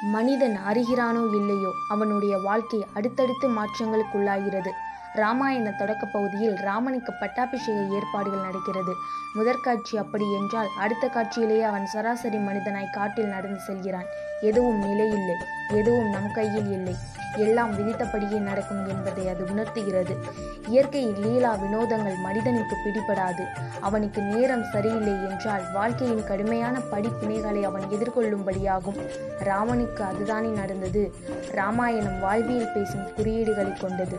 மனிதன் அறிகிறானோ இல்லையோ அவனுடைய வாழ்க்கை அடுத்தடுத்து மாற்றங்களுக்குள்ளாகிறது. ராமாயண தொடக்க பகுதியில் ராமனுக்கு பட்டாபிஷேக ஏற்பாடுகள் நடக்கிறது. முதற்காட்சி அப்படி என்றால் அடுத்த காட்சியிலேயே அவன் சராசரி மனிதனாய் காட்டில் நடந்து செல்கிறான். எதுவும் நிலையில்லை எதுவும் நம் கையில் இல்லை. எல்லாம் விதித்தபடியே நடக்கும் என்பதை அது உணர்த்துகிறது. இயற்கையின் லீலா வினோதங்கள் மனிதனுக்கு பிடிபடாது. அவனுக்கு நேரம் சரியில்லை என்றால் வாழ்க்கையின் கடுமையான படிப்பினைகளை அவன் எதிர்கொள்ளும்படியாகும். ராமனுக்கு அதுதானே நடந்தது. ராமாயணம் வாழ்வியல் பேசும் குறியீடுகளை கொண்டது.